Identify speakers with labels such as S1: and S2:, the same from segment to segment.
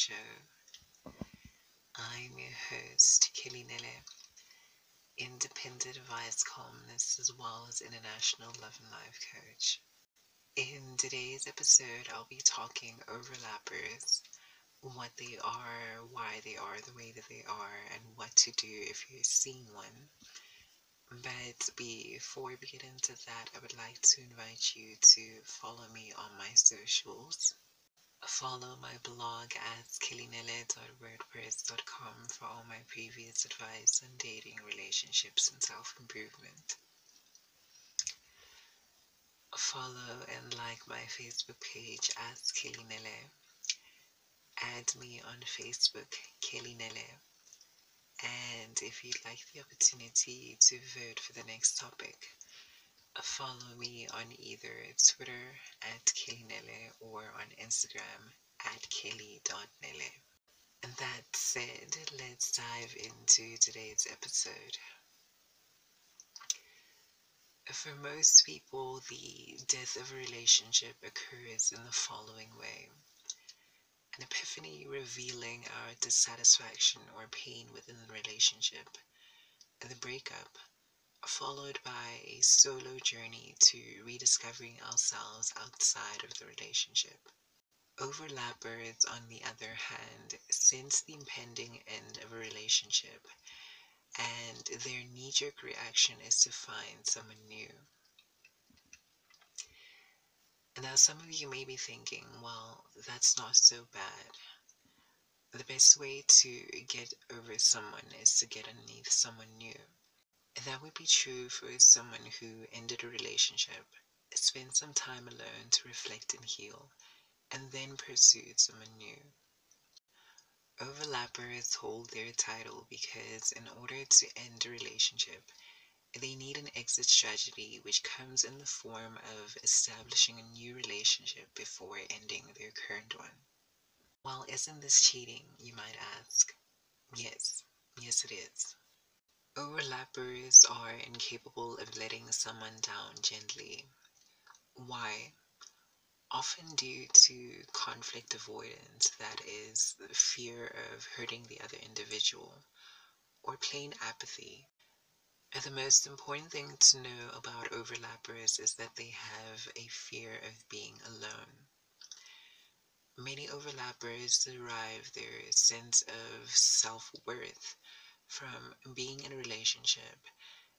S1: Show. I'm your host, Kelly Nele, independent advice columnist as well as international love and life coach. In today's episode, I'll be talking overlappers, what they are, why they are the way that they are, and what to do if you're seeing one. But before we get into that, I would like to invite you to follow me on my socials. Follow my blog at kilinele.wordpress.com for all my previous advice on dating, relationships, and self improvement. Follow and like my Facebook page at Kilinele. Add me on Facebook, Kilinele and if you'd like the opportunity to vote for the next topic, follow me on either Twitter at KellyNele or on Instagram at kelly.nele. And that said, let's dive into today's episode. For most people, the death of a relationship occurs in the following way an epiphany revealing our dissatisfaction or pain within the relationship, and the breakup, followed by a solo journey to rediscovering ourselves outside of the relationship. Overlappers, on the other hand, sense the impending end of a relationship, and their knee jerk reaction is to find someone new. Now, some of you may be thinking, well, that's not so bad. The best way to get over someone is to get underneath someone new. That would be true for someone who ended a relationship, spent some time alone to reflect and heal, and then pursued someone new. Overlappers hold their title because, in order to end a relationship, they need an exit strategy which comes in the form of establishing a new relationship before ending their current one. Well, isn't this cheating, you might ask? Yes, yes, it is. Overlappers are incapable of letting someone down gently. Why? Often due to conflict avoidance, that is, fear of hurting the other individual, or plain apathy, the most important thing to know about overlappers is that they have a fear of being alone. Many overlappers derive their sense of self worth from being in a relationship,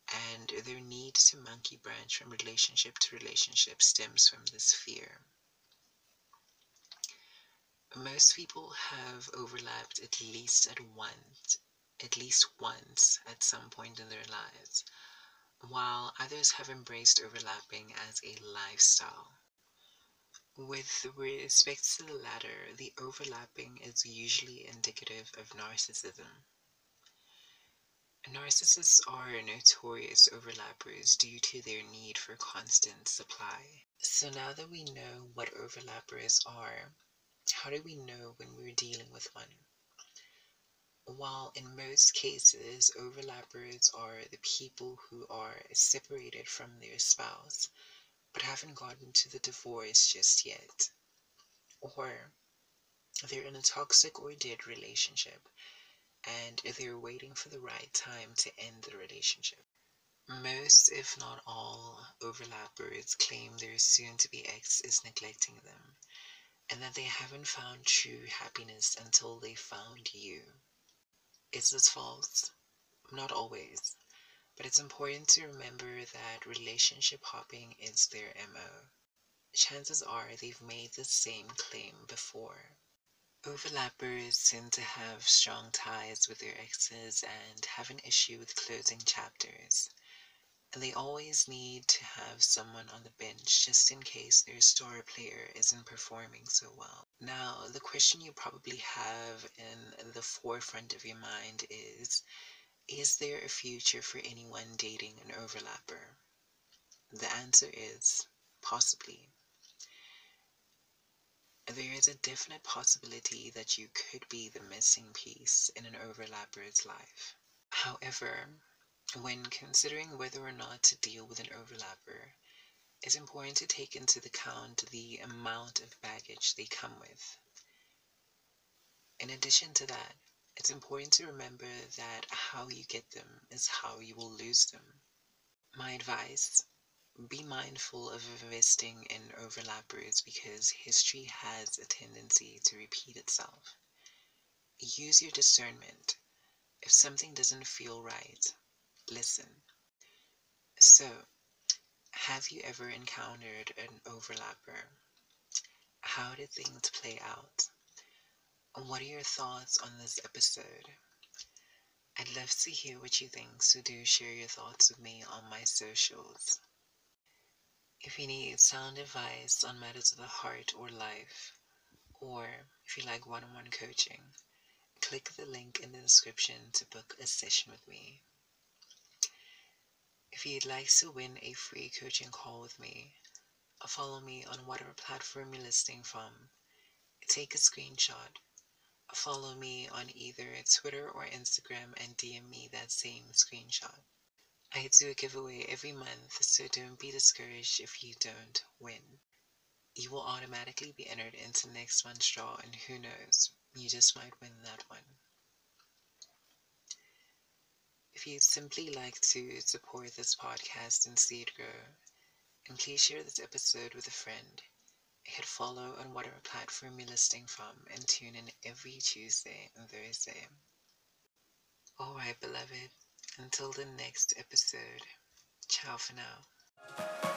S1: and their need to monkey branch from relationship to relationship stems from this fear. Most people have overlapped at least at once at least once at some point in their lives, while others have embraced overlapping as a lifestyle. With respect to the latter, the overlapping is usually indicative of narcissism. Narcissists are notorious overlappers due to their need for constant supply. So now that we know what overlappers are, how do we know when we're dealing with one? While in most cases, overlappers are the people who are separated from their spouse but haven't gotten to the divorce just yet, or they're in a toxic or dead relationship and they're waiting for the right time to end the relationship. Most, if not all, overlappers claim their soon to be ex is neglecting them and that they haven't found true happiness until they found you. Is this false? Not always. But it's important to remember that relationship hopping is their MO. Chances are they've made the same claim before. Overlappers tend to have strong ties with their exes and have an issue with closing chapters. And they always need to have someone on the bench just in case their star player isn't performing so well. Now, the question you probably have in the forefront of your mind is Is there a future for anyone dating an overlapper? The answer is possibly. There is a definite possibility that you could be the missing piece in an overlapper's life. However, when considering whether or not to deal with an overlapper, it's important to take into account the amount of baggage they come with. In addition to that, it's important to remember that how you get them is how you will lose them. My advice be mindful of investing in overlappers because history has a tendency to repeat itself. Use your discernment. If something doesn't feel right, listen. So, have you ever encountered an overlapper? How did things play out? What are your thoughts on this episode? I'd love to hear what you think, so do share your thoughts with me on my socials. If you need sound advice on matters of the heart or life, or if you like one on one coaching, click the link in the description to book a session with me. If you'd like to win a free coaching call with me, follow me on whatever platform you're listening from. Take a screenshot. Follow me on either Twitter or Instagram and DM me that same screenshot. I do a giveaway every month, so don't be discouraged if you don't win. You will automatically be entered into next month's draw, and who knows, you just might win that one. If you'd simply like to support this podcast and see it grow, and please share this episode with a friend. Hit follow on whatever platform you're listening from and tune in every Tuesday and Thursday. Alright, beloved, until the next episode, ciao for now.